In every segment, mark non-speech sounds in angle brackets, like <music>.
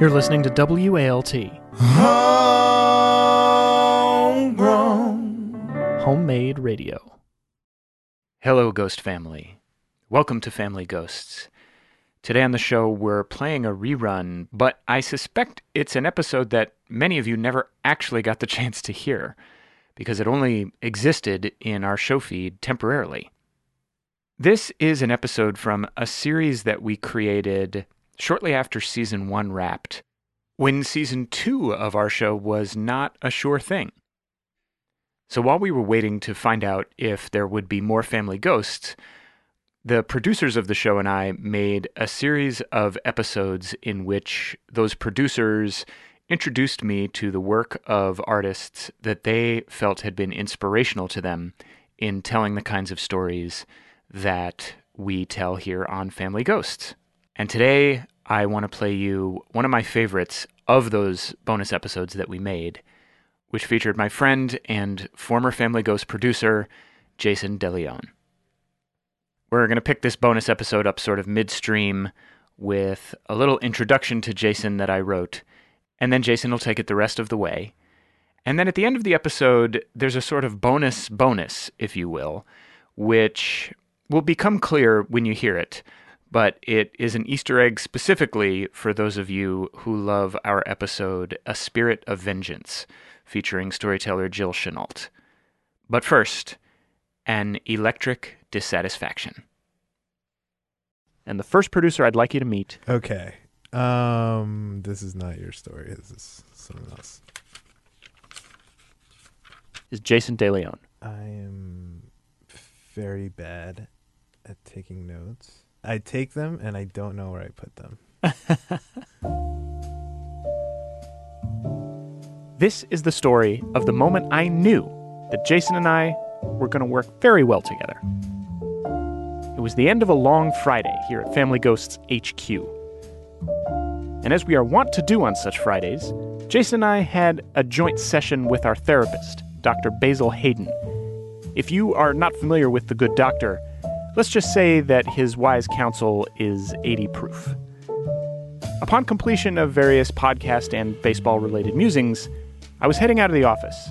You're listening to WALT, Homegrown. homemade radio. Hello, Ghost Family. Welcome to Family Ghosts. Today on the show, we're playing a rerun, but I suspect it's an episode that many of you never actually got the <laughs> chance to hear because it only existed in our show feed temporarily. This is an episode from a series that we created shortly after season one wrapped, when season two of our show was not a sure thing. So while we were waiting to find out if there would be more family ghosts, the producers of the show and I made a series of episodes in which those producers introduced me to the work of artists that they felt had been inspirational to them in telling the kinds of stories that we tell here on Family Ghosts. And today I want to play you one of my favorites of those bonus episodes that we made, which featured my friend and former Family Ghost producer, Jason DeLeon. We're going to pick this bonus episode up sort of midstream with a little introduction to Jason that I wrote, and then Jason will take it the rest of the way. And then at the end of the episode, there's a sort of bonus bonus, if you will, which will become clear when you hear it but it is an Easter egg specifically for those of you who love our episode A Spirit of Vengeance, featuring storyteller Jill Chenault. But first, an electric dissatisfaction. And the first producer I'd like you to meet Okay. Um, this is not your story. This is someone else. is Jason DeLeon. I am very bad at taking notes. I take them and I don't know where I put them. <laughs> This is the story of the moment I knew that Jason and I were going to work very well together. It was the end of a long Friday here at Family Ghosts HQ. And as we are wont to do on such Fridays, Jason and I had a joint session with our therapist, Dr. Basil Hayden. If you are not familiar with the good doctor, let's just say that his wise counsel is 80 proof. Upon completion of various podcast and baseball related musings, I was heading out of the office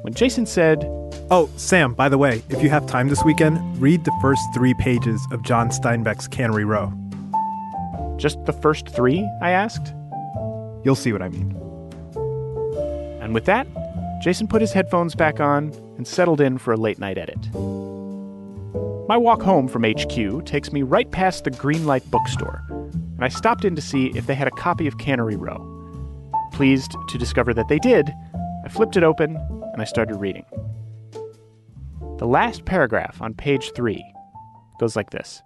when Jason said, Oh, Sam, by the way, if you have time this weekend, read the first three pages of John Steinbeck's Cannery Row. Just the first three? I asked. You'll see what I mean. And with that, Jason put his headphones back on and settled in for a late night edit. My walk home from HQ takes me right past the Greenlight bookstore, and I stopped in to see if they had a copy of Cannery Row. Pleased to discover that they did, I flipped it open and I started reading. The last paragraph on page three goes like this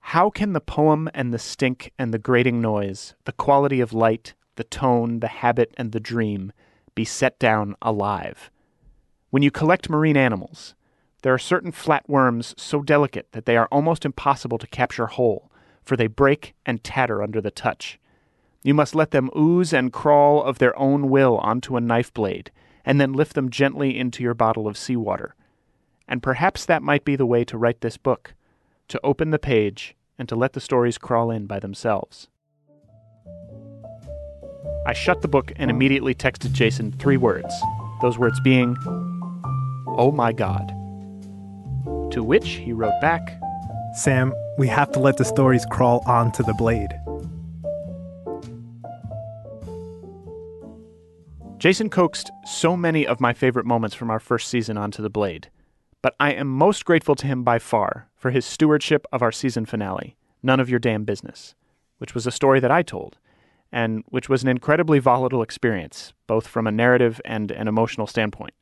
How can the poem and the stink and the grating noise, the quality of light, the tone, the habit, and the dream be set down alive? When you collect marine animals, there are certain flatworms so delicate that they are almost impossible to capture whole, for they break and tatter under the touch. You must let them ooze and crawl of their own will onto a knife blade, and then lift them gently into your bottle of seawater. And perhaps that might be the way to write this book to open the page and to let the stories crawl in by themselves. I shut the book and immediately texted Jason three words, those words being, Oh my God. To which he wrote back, Sam, we have to let the stories crawl onto the blade. Jason coaxed so many of my favorite moments from our first season onto the blade, but I am most grateful to him by far for his stewardship of our season finale, None of Your Damn Business, which was a story that I told, and which was an incredibly volatile experience, both from a narrative and an emotional standpoint.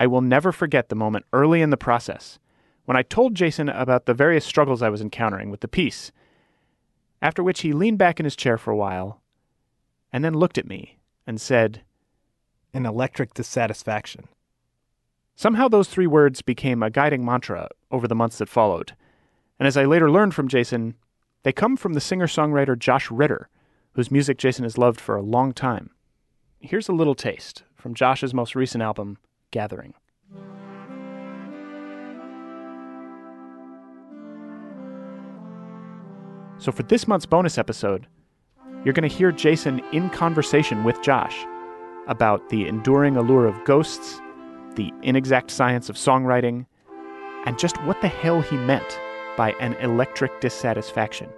I will never forget the moment early in the process when I told Jason about the various struggles I was encountering with the piece, after which he leaned back in his chair for a while and then looked at me and said, An electric dissatisfaction. Somehow those three words became a guiding mantra over the months that followed. And as I later learned from Jason, they come from the singer songwriter Josh Ritter, whose music Jason has loved for a long time. Here's a little taste from Josh's most recent album, Gathering. So for this month's bonus episode, you're going to hear Jason in conversation with Josh about the enduring allure of ghosts, the inexact science of songwriting, and just what the hell he meant by an electric dissatisfaction.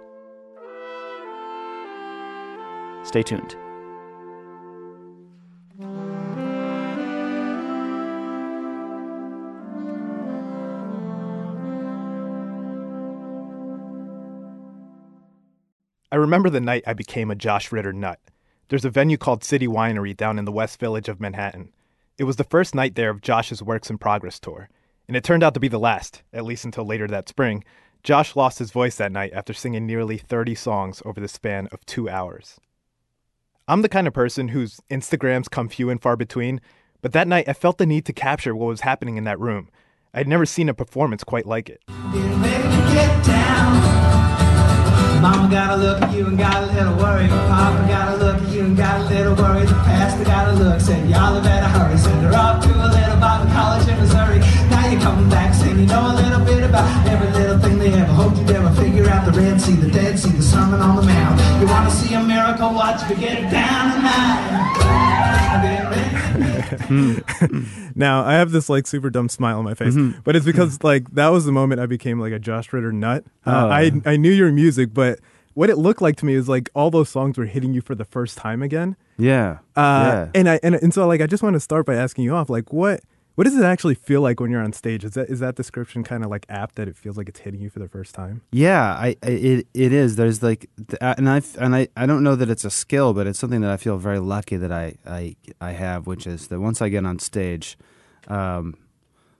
Stay tuned. I remember the night I became a Josh Ritter nut. There's a venue called City Winery down in the West Village of Manhattan. It was the first night there of Josh's Works in Progress tour, and it turned out to be the last, at least until later that spring. Josh lost his voice that night after singing nearly 30 songs over the span of two hours. I'm the kind of person whose Instagrams come few and far between, but that night I felt the need to capture what was happening in that room. I'd never seen a performance quite like it. Mama got a look at you and got a little worried. Papa got a look at you and got a little worried. The pastor got a look, said y'all better hurry. Send her off to a Bible college in Missouri. Now you're coming back saying you know a little bit about every little thing they ever hoped you'd ever figure out. The Red Sea, the Dead Sea, the Sermon on the Mount. You want to see a miracle? Watch me get it down tonight. now I have this like super dumb smile on my face, but it's because like that was the moment I became like a Josh Ritter nut. Uh, Oh. I I knew your music, but what it looked like to me is like all those songs were hitting you for the first time again. Yeah. Uh, yeah. and I and, and so like I just want to start by asking you off like what what does it actually feel like when you're on stage? Is that is that description kind of like apt that it feels like it's hitting you for the first time? Yeah, I, I it it is. There's like, uh, and I and I I don't know that it's a skill, but it's something that I feel very lucky that I I I have, which is that once I get on stage, um,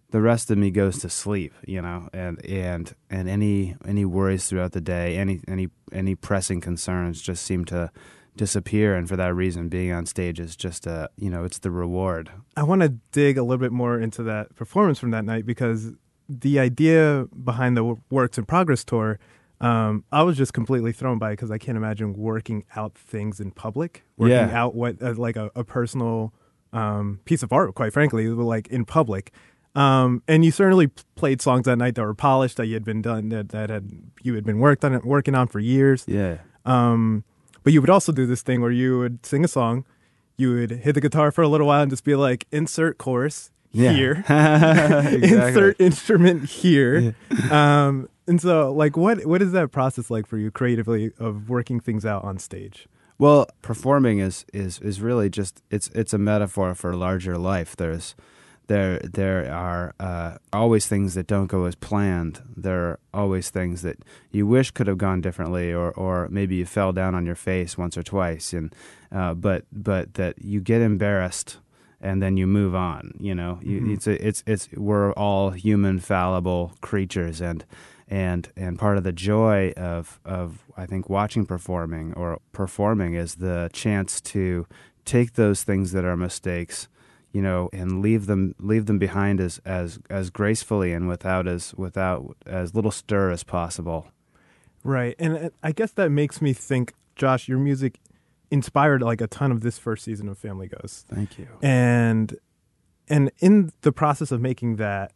the rest of me goes to sleep, you know, and and and any any worries throughout the day, any any any pressing concerns just seem to disappear, and for that reason, being on stage is just a you know it's the reward. I want to dig a little bit more into that performance from that night because the idea behind the Works in Progress tour, um, I was just completely thrown by because I can't imagine working out things in public, working Yeah. out what uh, like a, a personal um, piece of art, quite frankly, like in public. Um, and you certainly played songs that night that were polished that you had been done that, that had you had been worked on working on for years. Yeah. Um, but you would also do this thing where you would sing a song, you would hit the guitar for a little while and just be like, insert chorus Yeah. here, <laughs> <laughs> insert instrument here. <laughs> Um, and so, like, what what is that process like for you creatively of working things out on stage? Well, performing is, is, is really just it's it's a metaphor for larger life. There's there there are uh, always things that don't go as planned. There are always things that you wish could have gone differently, or, or maybe you fell down on your face once or twice, and uh, but but that you get embarrassed and then you move on. You know, you, it's a, it's it's we're all human, fallible creatures, and and and part of the joy of of I think watching performing or performing is the chance to take those things that are mistakes, you know, and leave them leave them behind as as as gracefully and without as without as little stir as possible. Right. And I guess that makes me think, Josh, your music inspired like a ton of this first season of Family Ghost. Thank you. and and in the process of making that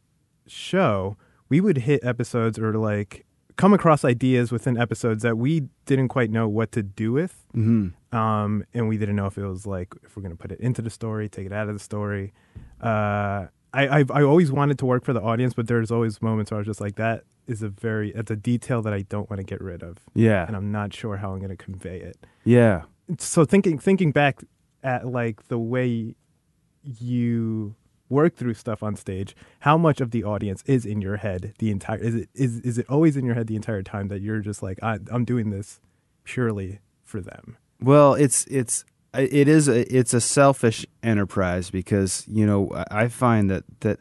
show we would hit episodes or like come across ideas within episodes that we didn't quite know what to do with hmm um and we didn't know if it was like if we're going to put it into the story take it out of the story uh I, I've, I always wanted to work for the audience, but there's always moments where I was just like, that is a very, it's a detail that I don't want to get rid of. Yeah. And I'm not sure how I'm going to convey it Yeah. so thinking thinking back at like the way you work through stuff on stage how much of the audience is in your head the entire is it is is it always in your head the entire time that you're just like I, i'm doing this purely for them Well, it's it's it is a, it's a selfish enterprise because you know I find that that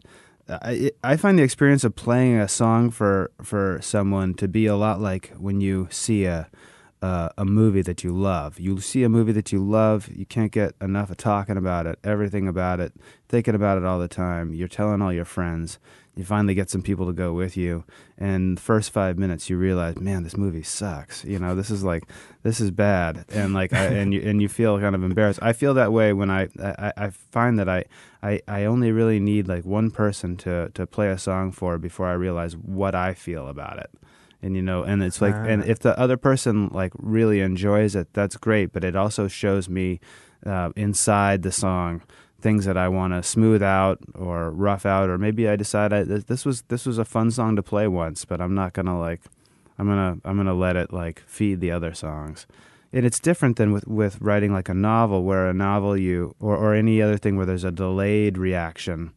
I I find the experience of playing a song for for someone to be a lot like when you see a uh, a movie that you love. You see a movie that you love, you can't get enough of talking about it, everything about it, thinking about it all the time. You're telling all your friends. You finally get some people to go with you, and the first five minutes you realize, man, this movie sucks. You know, this is like this is bad, and like, I, and you and you feel kind of embarrassed. I feel that way when I I, I find that I, I I only really need like one person to to play a song for before I realize what I feel about it and you know and it's like and Ah. if the other person like really enjoys it that's great but it also shows me uh, inside the song things that I want to smooth out or rough out or maybe I decide I, this was this was a fun song to play once but I'm not gonna like I'm gonna I'm gonna let it like feed the other songs. And it's different than with, with writing like a novel where a novel you or, or any other thing where there's a delayed reaction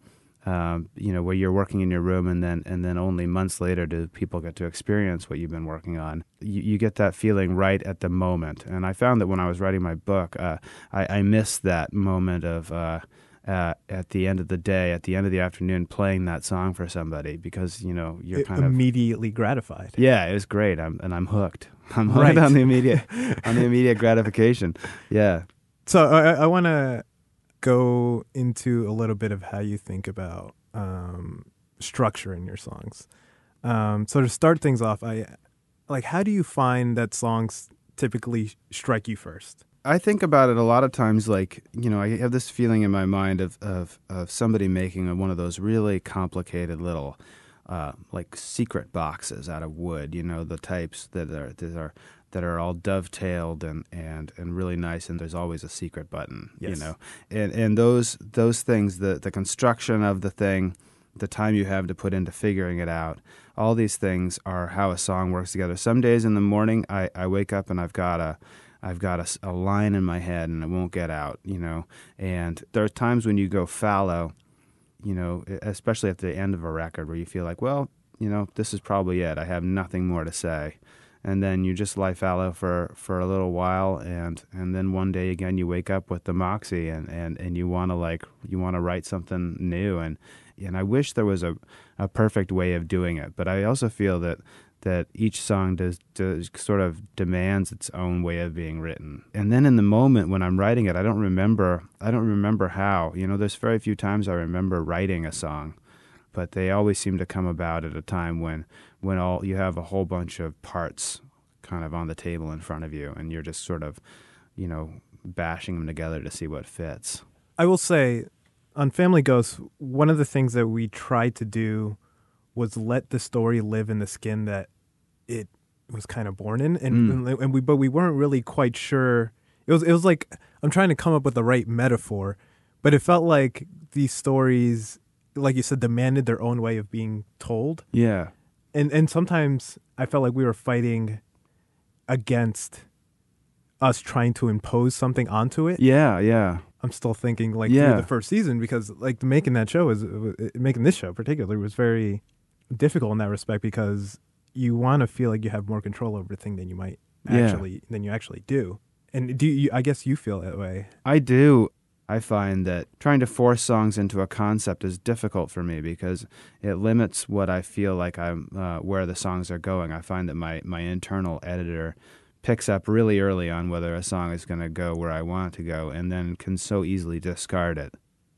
um, you know where you're working in your room and then and then only months later do people get to experience what you've been working on. You, you get that feeling right at the moment. And i found that when i was writing my book uh, I, I missed that moment of uh, uh, at the end of the day at the end of the afternoon playing that song for somebody because you know you're It- kind of immediately gratified. yeah, it was great. I'm and I'm hooked. <laughs> I'm hooked Right. on the immediate <laughs> on the immediate gratification. Yeah. So I, I want to go into a little bit of how you think about um, structure in your songs. Um, so to start things off, I like how do you find that songs typically strike you first? I think about it a lot of times like, you know, I have this feeling in my mind of of, of somebody making one of those really complicated little uh, like secret boxes out of wood, you know, the types that are that are that are all dovetailed and, and, and really nice and there's always a secret button, Yes. you know. And and those those things, the the construction of the thing, the time you have to put into figuring it out, all these things are how a song works together. Some days in the morning I, I wake up and I've got a I've got a line in my head and it won't get out, you know. And there are times when you go fallow, you know, especially at the end of a record where you feel like, well, you know, this is probably it. I have nothing more to say. And then you just lie fallow for, for a little while and, and then one day again you wake up with the moxie and, and, and you wanna like you wanna write something new and and I wish there was a, a perfect way of doing it. But I also feel that that each song does, does sort of demands its own way of being written. And then in the moment when I'm writing it, I don't remember I don't remember how. You know, there's very few times I remember writing a song, but they always seem to come about at a time when when all you have a whole bunch of parts kind of on the table in front of you and you're just sort of, you know, bashing them together to see what fits. I will say on Family Ghosts, one of the things that we try to do was let the story live in the skin that it was kind of born in, and Mm. and we but we weren't really quite sure. It was it was like I'm trying to come up with the right metaphor, but it felt like these stories, like you said, demanded their own way of being told, Yeah. and and sometimes I felt like we were fighting against us trying to impose something onto it. Yeah, yeah. I'm still thinking like Yeah. through the first season because like making that show is making this show particularly was very difficult in that respect because you want to feel like you have more control over thing than you might Yeah. actually than you actually do. And do you? I guess you feel that way. I do. I find that trying to force songs into a concept is difficult for me because it limits what I feel like I'm uh, where the songs are going. I find that my my internal editor picks up really early on whether a song is going to go where I want it to go and then can so easily discard it.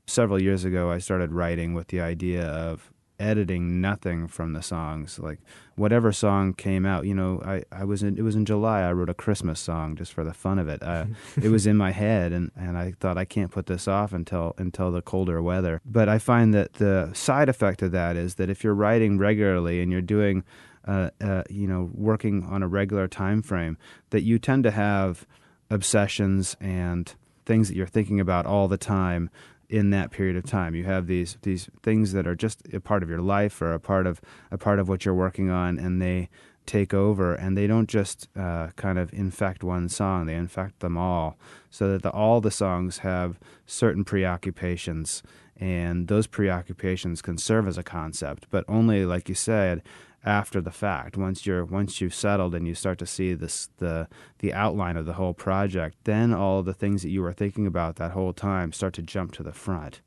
Several years ago I started writing with the idea of editing nothing from the songs. Like whatever song came out you know i, I was in it was in july i wrote a christmas song just for the fun of it. Uh, it was in my head and, and i thought i can't put this off until until the colder weather. But i find that the side effect of that is that if you're writing regularly and you're doing uh, uh, you know working on a regular time frame that you tend to have obsessions and things that you're thinking about all the time in that period of time. You have these these things that are just a part of your life or a part of a part of what you're working on, and they take over, and they don't just uh, kind of infect one song; they infect them all, so that the, all the songs have certain preoccupations, and those preoccupations can serve as a concept, but only, like you said. After the fact, once you're once you've settled and you start to see this the the outline of the whole project, then all the things that you were thinking about that whole time start to jump to the front.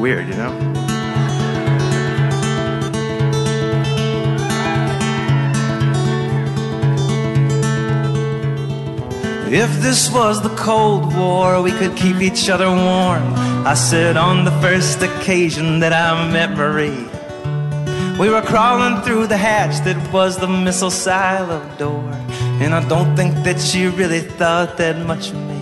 Weird, you know? If this was the Cold War, we could keep each other warm. I said on the first occasion that I met Marie. We were crawling through the hatch that was the missile silo door. And I don't think that she really thought that much of me.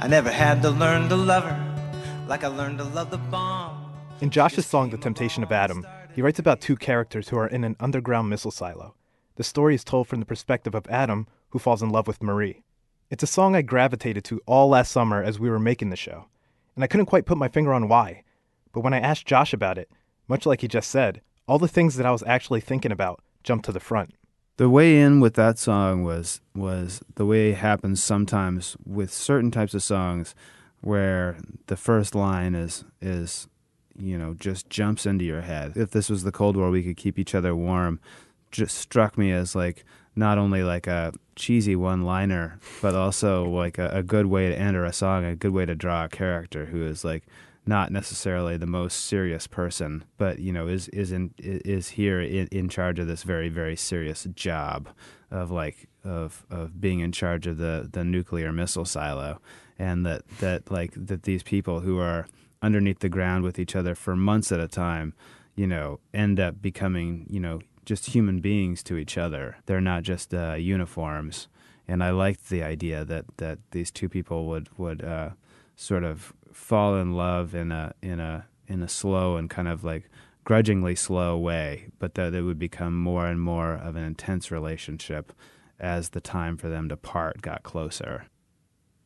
I never had to learn to love her like I learned to love the bomb. In Josh's song, The Temptation of Adam, he writes about two characters who are in an underground missile silo. The story is told from the perspective of Adam, who falls in love with Marie. It's a song I gravitated to all last summer as we were making the show, and I couldn't quite put my finger on why. But when I asked Josh about it, much like he just said, all the things that I was actually thinking about jumped to the front. The way in with that song was was the way it happens sometimes with certain types of songs where the first line is is you know just jumps into your head. If this was the Cold War, we could keep each other warm. Just struck me as like not only like a cheesy one-liner, but also like a, a good way to enter a song, a good way to draw a character who is like not necessarily the most serious person, but you know is is in is here in, in charge of this very very serious job of like of of being in charge of the the nuclear missile silo, and that that like that these people who are underneath the ground with each other for months at a time, you know, end up becoming you know just human beings to each other. They're not just uh, uniforms. And I liked the idea that that these two people would would uh, sort of fall in love in a in a in a slow and kind of like grudgingly slow way, but that it would become more and more of an intense relationship as the time for them to part got closer.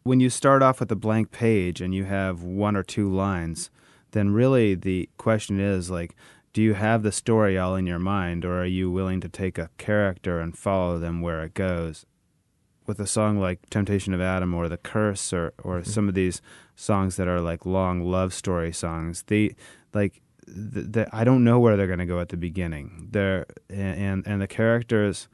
When you start off with a blank page and you have one or two lines, then really the question is like, do you have the story all in your mind, or are you willing to take a character and follow them where it goes? With a song like Temptation of Adam or The Curse or, or mm-hmm. some of these songs that are like long love story songs. They like the, the, I don't know where they're going to go at the beginning. They're and and the characters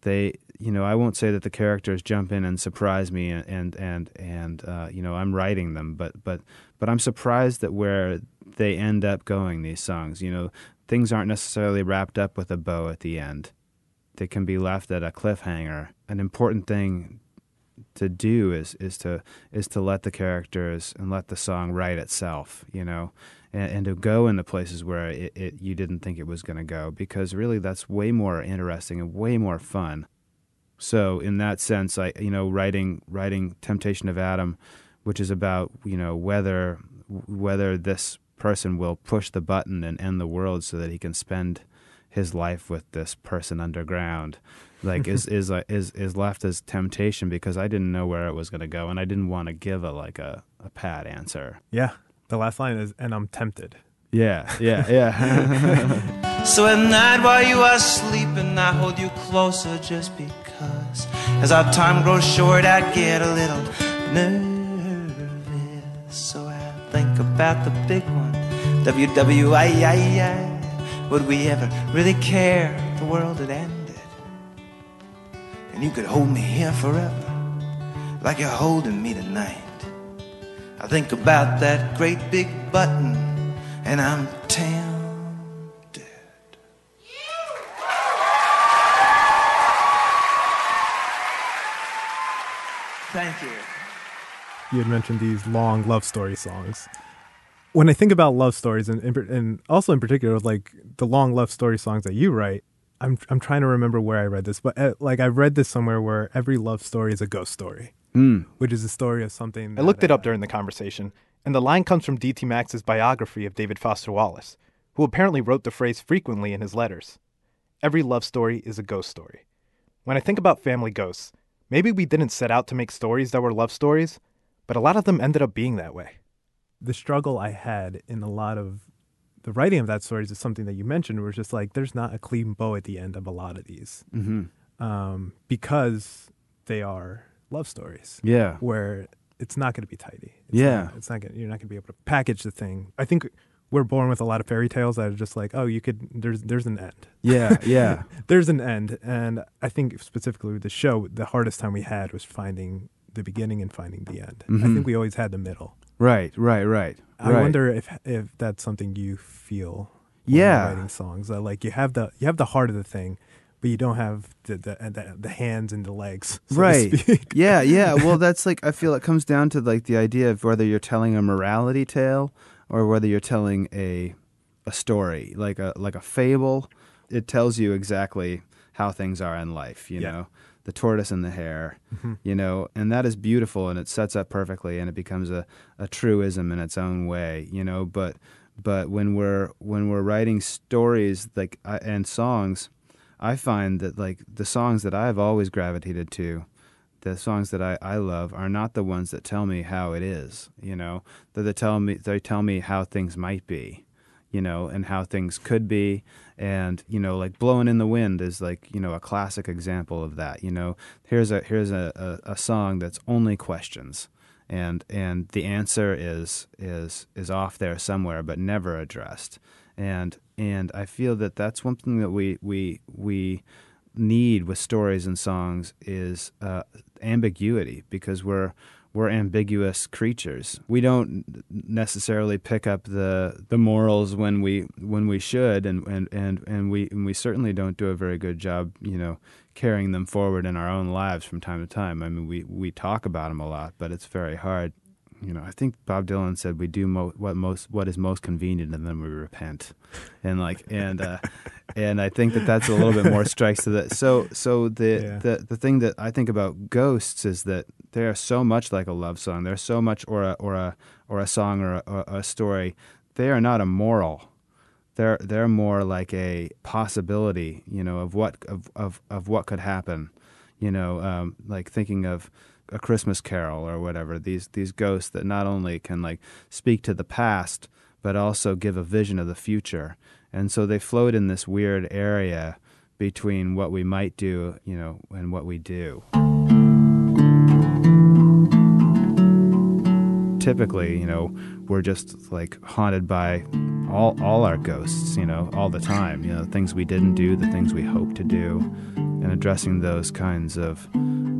they you know I won't say that the characters jump in and surprise me and and and, uh, you know I'm writing them but but but I'm surprised at where they end up going these songs you know things aren't necessarily wrapped up with a bow at the end they can be left at a cliffhanger an important thing to do is is to is to let the characters and let the song write itself, you know, and, and to go in the places where it, it you didn't think it was going to go, because really that's way more interesting and way more fun. So in that sense, I you know writing writing Temptation of Adam, which is about you know whether whether this person will push the button and end the world so that he can spend his life with this person underground like is <laughs> is uh, is is left as temptation because I didn't know where it was going to go and I didn't want to give a like a a pat answer. Yeah, the last line is and I'm tempted. Yeah, yeah, yeah. <laughs> <laughs> so at night while you are sleeping, I hold you closer just because. As our time grows short, I get a little nervous. So I think about the big one, WWII. Would we ever really care if the world had ended? and you could hold me here forever, like you're holding me tonight. I think about that great big button, and I'm tempted. Thank you. You had mentioned these long love story songs. When I think about love stories, and, and also in particular, like the long love story songs that you write, I'm I'm trying to remember where I read this, but uh, like I read this somewhere where every love story is a ghost story, mm. which is a story of something. I looked it up during the conversation, and the line comes from D.T. Max's biography of David Foster Wallace, who apparently wrote the phrase frequently in his letters. Every love story is a ghost story. When I think about family ghosts, maybe we didn't set out to make stories that were love stories, but a lot of them ended up being that way. The struggle I had in a lot of the writing of that story is something that you mentioned, where it's just like there's not a clean bow at the end of a lot of these, mm-hmm. um, because they are love stories. Yeah, where it's not going to be tidy. It's yeah, not, it's not going. You're not going to be able to package the thing. I think we're born with a lot of fairy tales that are just like, oh, you could. There's there's an end. Yeah, yeah. <laughs> there's an end, and I think specifically with the show, the hardest time we had was finding the beginning and finding the end. Mm-hmm. I think we always had the middle. Right, right, right. I right. wonder if if that's something you feel. yeah, writing songs that like you have the you have the heart of the thing, but you don't have the the the, the hands and the legs. So right. <laughs> yeah, yeah. Well, <laughs> that's like I feel it comes down to like the idea of whether you're telling a morality tale or whether you're telling a a story, like a like a fable. It tells you exactly how things are in life. You yeah. know the tortoise and the hare, mm-hmm. you know, and that is beautiful and it sets up perfectly and it becomes a, a truism in its own way, you know, but but when we're when we're writing stories like and songs, I find that like the songs that I've always gravitated to, the songs that I, I love are not the ones that tell me how it is, you know. That they tell me they tell me how things might be, you know, and how things could be. And, you know, like blowing in the wind is like, you know, a classic example of that. You know, here's a here's a, a, a song that's only questions. And and the answer is is is off there somewhere but never addressed. And and I feel that that's one thing that we we we need with stories and songs is uh, ambiguity because we're we're ambiguous creatures. We don't necessarily pick up the the morals when we when we should, and and and, and we and we certainly don't do a very good job, you know, carrying them forward in our own lives from time to time. I mean, we we talk about them a lot, but it's very hard you know, I think Bob Dylan said we do mo- what most what is most convenient, and then we repent, <laughs> and like and uh, and I think that that's a little bit more strikes to that. So so the Yeah. the the thing that I think about ghosts is that they are so much like a love song. They're so much or a or a or a song or a, or a story. They are not a moral. They're they're more like a possibility, you know, of what of of, of what could happen. You know, um, like thinking of a Christmas Carol or whatever. These these ghosts that not only can like speak to the past, but also give a vision of the future. And so they float in this weird area between what we might do, you know, and what we do. Typically, you know, we're just like haunted by all all our ghosts, you know, all the time. You know, things we didn't do, the things we hope to do, and addressing those kinds of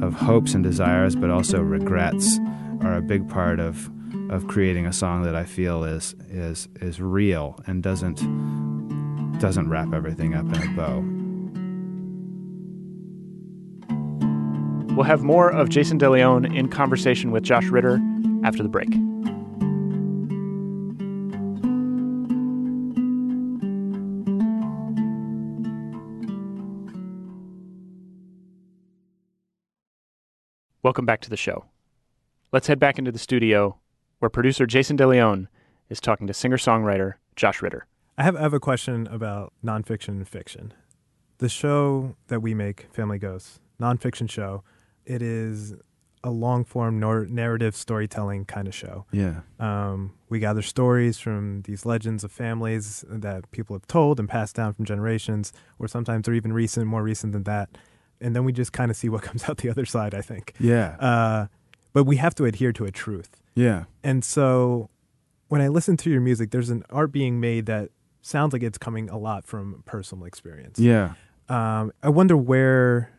of hopes and desires, but also regrets, are a big part of of creating a song that I feel is is is real and doesn't doesn't wrap everything up in a bow. We'll have more of Jason DeLeon in conversation with Josh Ritter after the break. Welcome back to the show. Let's head back into the studio where producer Jason DeLeon is talking to singer songwriter Josh Ritter. I have, I have a question about nonfiction and fiction. The show that we make, Family Ghosts, nonfiction show, it is a long form nor- narrative storytelling kind of show. Yeah. Um, we gather stories from these legends of families that people have told and passed down from generations, or sometimes they're even recent, more recent than that. And then we just kind of see what <laughs> comes out the other side, I think. Yeah. Uh, but we have to adhere to a truth. yeah. And so when I listen to your music, there's an art being made that sounds like it's coming a lot from personal experience. Yeah. Um, I wonder where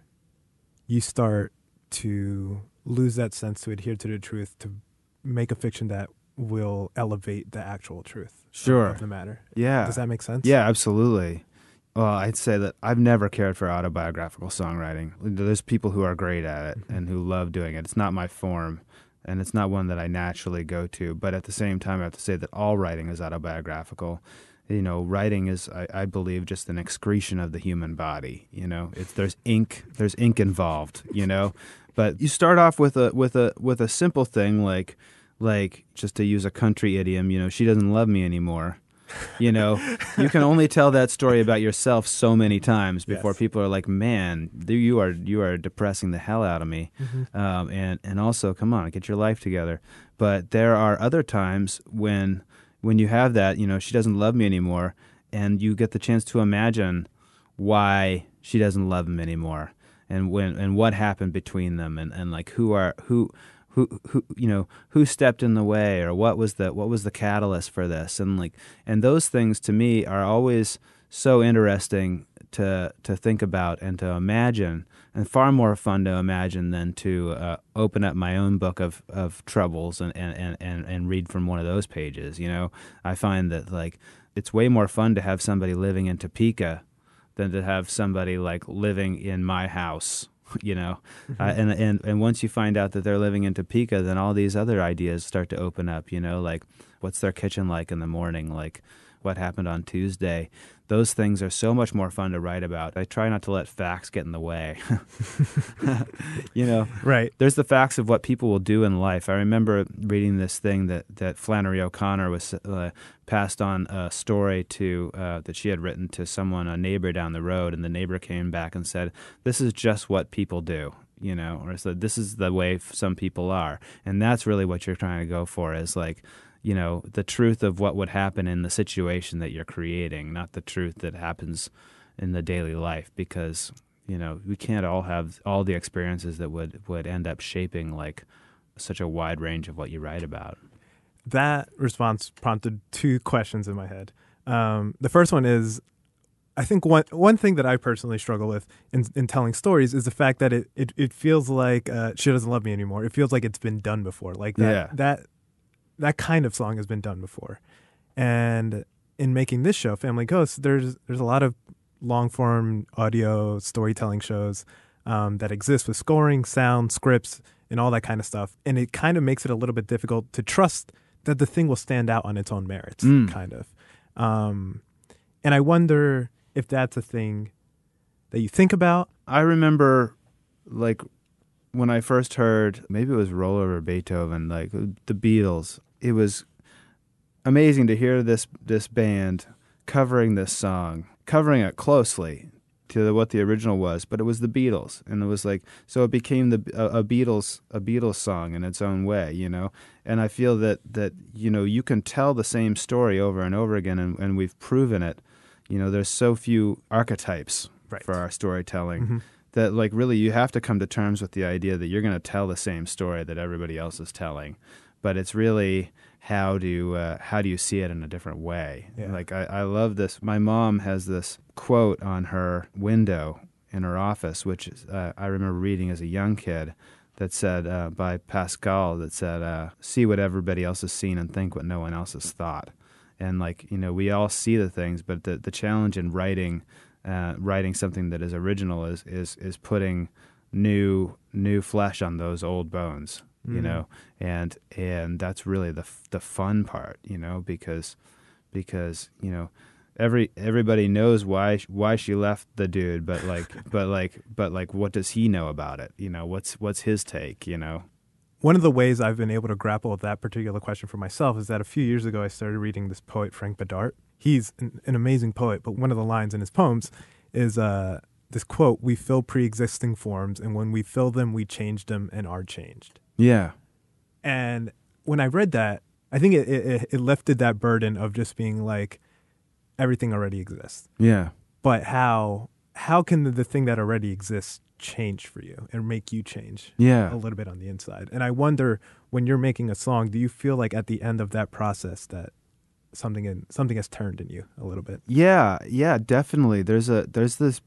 you start to lose that sense to adhere to the truth to make a fiction that will elevate the actual truth Sure. of the matter. Yeah. Does that make sense? Yeah, absolutely. Well, I'd say that I've never cared for autobiographical songwriting. There's people who are great at it mm-hmm. and who love doing it. It's not my form, and it's not one that I naturally go to. But at the same time, I have to say that all writing is autobiographical. You know, writing is, I, I believe, just an excretion of the human body. You know, it's there's ink, there's ink involved. You know, but you start off with a with a with a simple thing like like just to use a country idiom. You know, she doesn't love me anymore. You know, you can only tell that story about yourself so many times before Yes. people are like, "Man, you are you are depressing the hell out of me." Mm-hmm. Um, and and also, come on, get your life together. But there are other times when when you have that, you know, she doesn't love me anymore, and you get the chance to imagine why she doesn't love him anymore, and when and what happened between them, and, and like who are who who who you know who stepped in the way or what was the what was the catalyst for this? And like and those things to me are always so interesting to to think about and to imagine and far more fun to imagine than to uh, open up my own book of, of troubles and, and, and, and, and read from one of those pages you know? I find that like it's way more fun to have somebody living in topeka than to have somebody like living in my house <laughs> you know? Uh, and, and and once you find out that they're living in topeka then all these other ideas start to open up you know? Like what's their kitchen like in the morning? Like what happened on Tuesday. Those things are so much more fun to write about. I try not to let facts get in the way. <laughs> you know, Right. there's the facts of what people will do in life. I remember reading this thing that, that Flannery O'Connor was uh, passed on a story to uh, that she had written to someone, a neighbor down the road, and the neighbor came back and said, "This is just what people do." You know, or said, "This is the way some people are," and that's really what you're trying to go for. Is like, you know, the truth of what would happen in the situation that you're creating, not the truth that happens in the daily life, because you know we can't all have all the experiences that would would end up shaping like such a wide range of what you write about. That response prompted two questions in my head. Um, the first one is I think one one thing that I personally struggle with in, in telling stories is the fact that it, it, it feels like uh, she doesn't love me anymore. It feels like it's been done before. Like that Yeah. that that kind of song has been done before. And in making this show, Family Ghosts, there's there's a lot of long form audio storytelling shows um, that exist with scoring, sound, scripts, and all that kind of stuff. And it kind of makes it a little bit difficult to trust that the thing will stand out on its own merits, Mm. kind of. Um, and I wonder if that's a thing that you think about. I remember, like, when I first heard, maybe it was Roll Over Beethoven, like the Beatles. It was amazing to hear this this band covering this song, covering it closely to what the original was, but it was the Beatles, and it was like so it became the a, a Beatles a Beatles song in its own way, you know. And I feel that that you know you can tell the same story over and over again, and, and we've proven it. You know, there's so few archetypes Right. for our storytelling Mhm. That like really you have to come to terms with the idea that you're going to tell the same story that everybody else is telling. But it's really how do uh, how do you see it in a different way? Yeah. like I, I love this my mom has this quote on her window in her office which is, uh, i remember reading as a young kid that said uh, by pascal that said uh, see what everybody else has seen and think what no one else has thought. And like you know we all see the things but the, the challenge in writing uh, writing something that is original is is is putting new new flesh on those old bones you Mhm. know and and that's really the the fun part you know because because you know every everybody knows why why she left the dude but like <laughs> but like but like what does he know about it you know what's what's his take you know One of the ways I've been able to grapple with that particular question for myself is that a few years ago I started reading this poet Frank Bidart. He's an, an amazing poet, but one of the lines in his poems is uh, this quote: "We fill pre-existing forms, and when we fill them, we change them and are changed." yeah And when I read that, I think it, it, it lifted that burden of just being like, everything already exists. yeah But how how can the, the thing that already exists change for you and make you change yeah a little bit on the inside? And I wonder when you're making a song, do you feel like at the end of that process that something in something has turned in you a little bit? Yeah, yeah, definitely. There's a there's this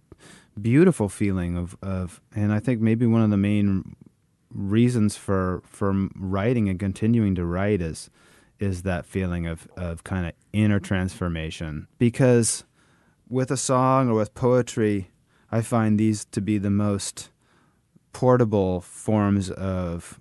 beautiful feeling of of, and I think maybe one of the main reasons for for writing and continuing to write is is that feeling of of kind of inner transformation because with a song or with poetry i find these to be the most portable forms of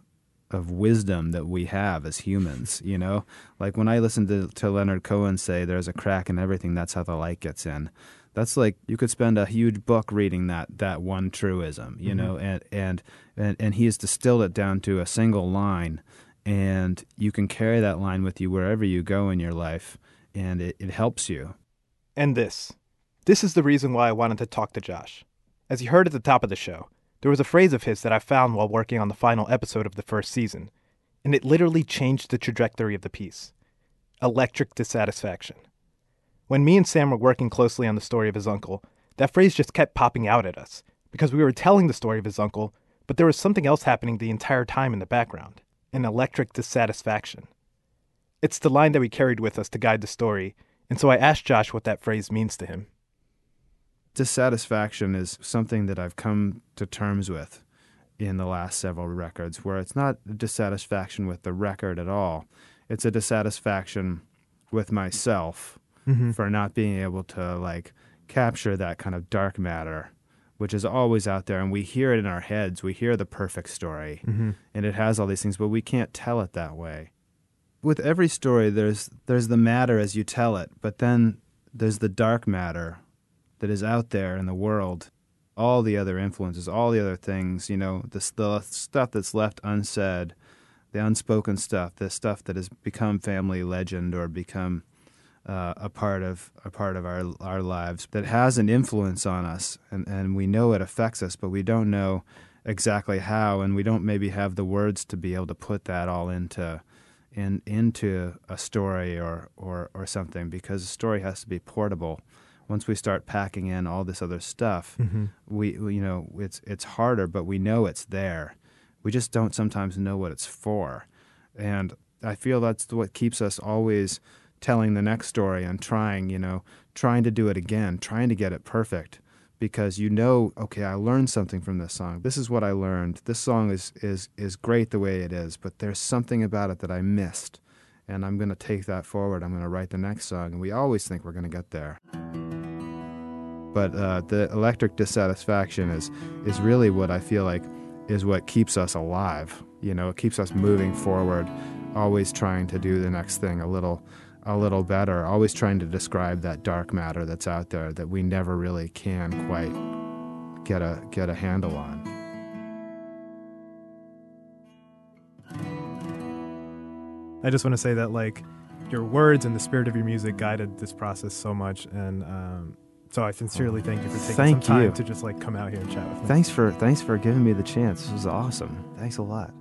of wisdom that we have as humans you know like when i listen to, to leonard cohen say there's a crack in everything that's how the light gets in that's like you could spend a huge book reading that that one truism you Mhm. know and and and and he has distilled it down to a single line and you can carry that line with you wherever you go in your life and it, it helps you And this. This is the reason why I wanted to talk to Josh. As you heard at the top of the show, there was a phrase of his that I found while working on the final episode of the first season, and it literally changed the trajectory of the piece electric dissatisfaction. When me and Sam were working closely on the story of his uncle, that phrase just kept popping out at us because we were telling the story of his uncle, but there was something else happening the entire time in the background an electric dissatisfaction. It's the line that we carried with us to guide the story, and so I asked Josh what that phrase means to him. Dissatisfaction is something that I've come to terms with in the last several records, where it's not a dissatisfaction with the record at all. It's a dissatisfaction with myself Mm-hmm. for not being able to like capture that kind of dark matter, which is always out there, and we hear it in our heads. We hear the perfect story, Mm-hmm. and it has all these things, but we can't tell it that way. with every story, there's there's the matter as you tell it, but then there's the dark matter that is out there in the world. All the other influences, all the other things, you know, the, the stuff that's left unsaid, the unspoken stuff, the stuff that has become family legend or become uh, a part of a part of our our lives that has an influence on us, and and we know it affects us, but we don't know exactly how, and we don't maybe have the words to be able to put that all into in into a story or or or something because a story has to be portable. Once we start packing in all this other stuff, Mm-hmm. we, we you know it's it's harder, but we know it's there. We just don't sometimes know what it's for, and I feel that's what keeps us always telling the next story and trying, you know, trying to do it again, trying to get it perfect because you know, okay, I learned something from this song. This is what I learned. This song is is is great the way it is, but there's something about it that I missed. And I'm going to take that forward. I'm going to write the next song. And we always think we're going to get there. But uh, the electric dissatisfaction is is really what I feel like is what keeps us alive. You know, it keeps us moving forward, always trying to do the next thing a little a little better, always trying to describe that dark matter that's out there that we never really can quite get a get a handle on. I just want to say that like your words and the spirit of your music guided this process so much, and um, so I sincerely thank you for taking Thank some time you. to just like come out here and chat with me. Thanks for thanks for giving me the chance. This was awesome. Thanks a lot.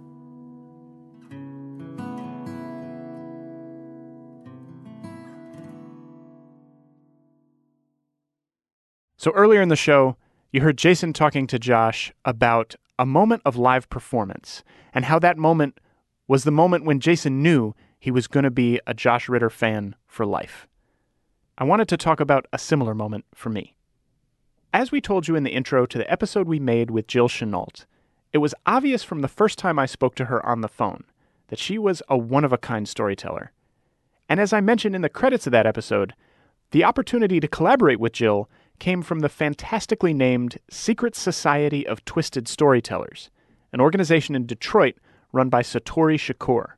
So earlier in the show, you heard Jason talking to Josh about a moment of live performance and how that moment was the moment when Jason knew he was going to be a Josh Ritter fan for life. I wanted to talk about a similar moment for me. As we told you in the intro to the episode we made with Jill Chenault, it was obvious from the first time I spoke to her on the phone that she was a one of a kind storyteller. And as I mentioned in the credits of that episode, the opportunity to collaborate with Jill came from the fantastically named Secret Society of Twisted Storytellers, an organization in Detroit run by Satori Shakoor.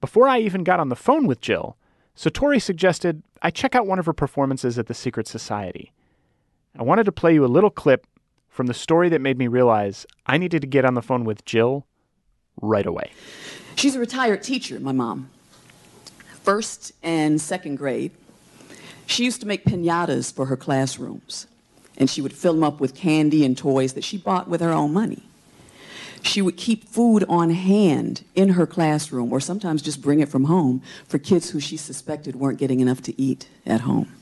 Before I even got on the phone with Jill, Satori suggested I check out one of her performances at the Secret Society. I wanted to play you a little clip from the story that made me realize I needed to get on the phone with Jill right away. She's a retired teacher, my mom. First and second grade. She used to make pinatas for her classrooms, and she would fill them up with candy and toys that she bought with her own money. She would keep food on hand in her classroom, or sometimes just bring it from home for kids who she suspected weren't getting enough to eat at home.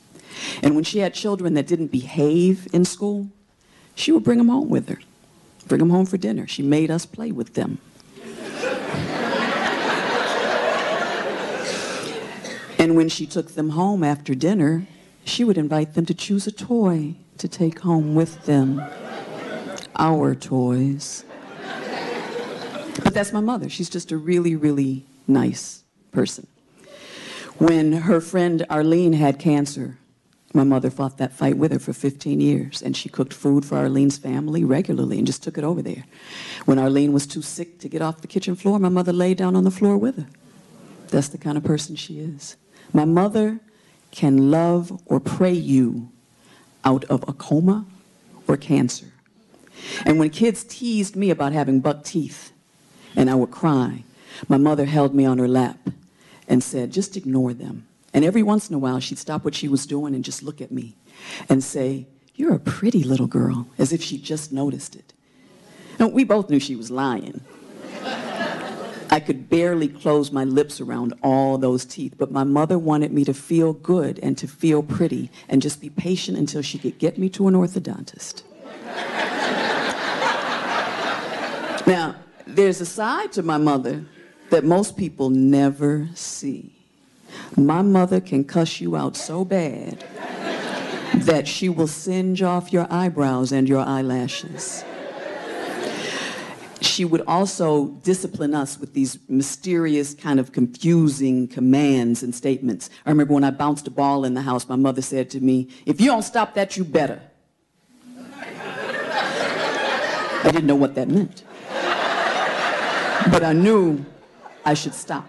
And when she had children that didn't behave in school, she would bring them home with her, bring them home for dinner. She made us play with them. And when she took them home after dinner, she would invite them to choose a toy to take home with them. Our toys. But that's my mother. She's just a really, really nice person. When her friend Arlene had cancer, my mother fought that fight with her for 15 years, and she cooked food for Arlene's family regularly and just took it over there. When Arlene was too sick to get off the kitchen floor, my mother laid down on the floor with her. That's the kind of person she is. My mother can love or pray you out of a coma or cancer. And when kids teased me about having buck teeth and I would cry, my mother held me on her lap and said, just ignore them. And every once in a while, she'd stop what she was doing and just look at me and say, You're a pretty little girl, as if she just noticed it. And we both knew she was lying. I could barely close my lips around all those teeth, but my mother wanted me to feel good and to feel pretty and just be patient until she could get me to an orthodontist. <laughs> now, there's a side to my mother that most people never see. My mother can cuss you out so bad that she will singe off your eyebrows and your eyelashes she would also discipline us with these mysterious, kind of confusing commands and statements. I remember when I bounced a ball in the house, my mother said to me, If you don't stop that, you better. I didn't know what that meant. But I knew I should stop.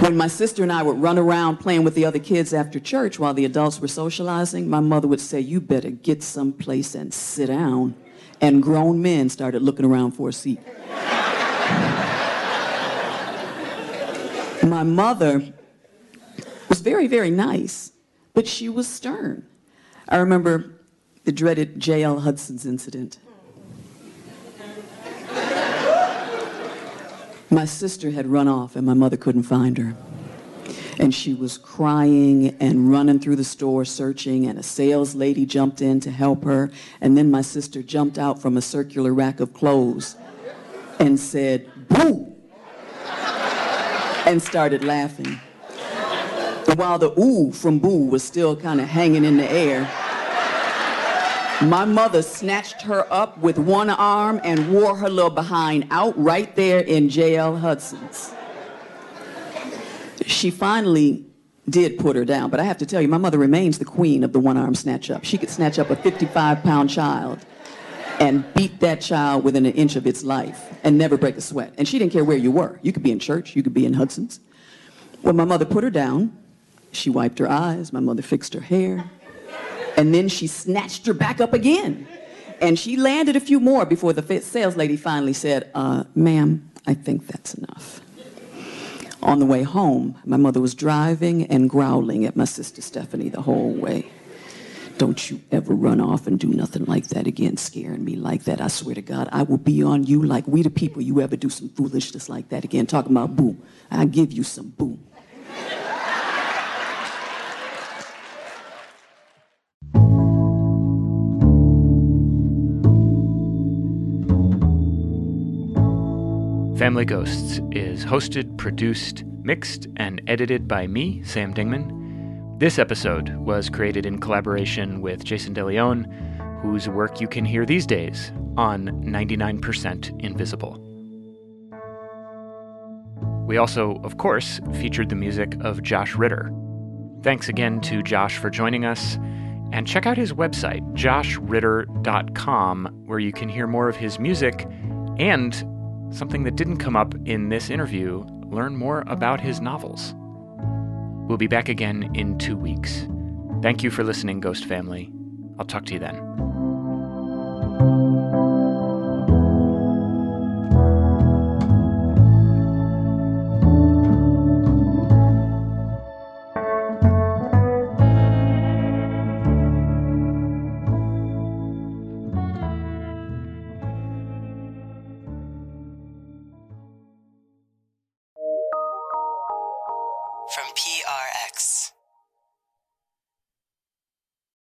When my sister and I would run around playing with the other kids after church while the adults were socializing, my mother would say, You better get someplace and sit down. And grown men started looking around for a seat. my mother was very, very nice, but she was stern. I remember the dreaded J.L. Hudson's incident. My sister had run off and my mother couldn't find her. And she was crying and running through the store searching, and a sales lady jumped in to help her. And then my sister jumped out from a circular rack of clothes and said, Boo! and started laughing. And while the ooh from Boo was still kind of hanging in the air, my mother snatched her up with one arm and wore her little behind out right there in J.L. Hudson's. She finally did put her down, but I have to tell you, my mother remains the queen of the one arm snatch up. She could snatch up a 55 pound child and beat that child within an inch of its life and never break a sweat. And she didn't care where you were. You could be in church, you could be in Hudson's. When my mother put her down, she wiped her eyes, my mother fixed her hair, and then she snatched her back up again. And she landed a few more before the sales lady finally said, uh, Ma'am, I think that's enough. On the way home, my mother was driving and growling at my sister Stephanie the whole way. Don't you ever run off and do nothing like that again, scaring me like that. I swear to God, I will be on you like we the people you ever do some foolishness like that again. Talking about boo. I give you some boo. Family Ghosts is hosted, produced, mixed, and edited by me, Sam Dingman. This episode was created in collaboration with Jason DeLeon, whose work you can hear these days on 99% Invisible. We also, of course, featured the music of Josh Ritter. Thanks again to Josh for joining us. And check out his website, joshritter.com, where you can hear more of his music and something that didn't come up in this interview learn more about his novels. We'll be back again in two weeks. Thank you for listening, Ghost Family. I'll talk to you then.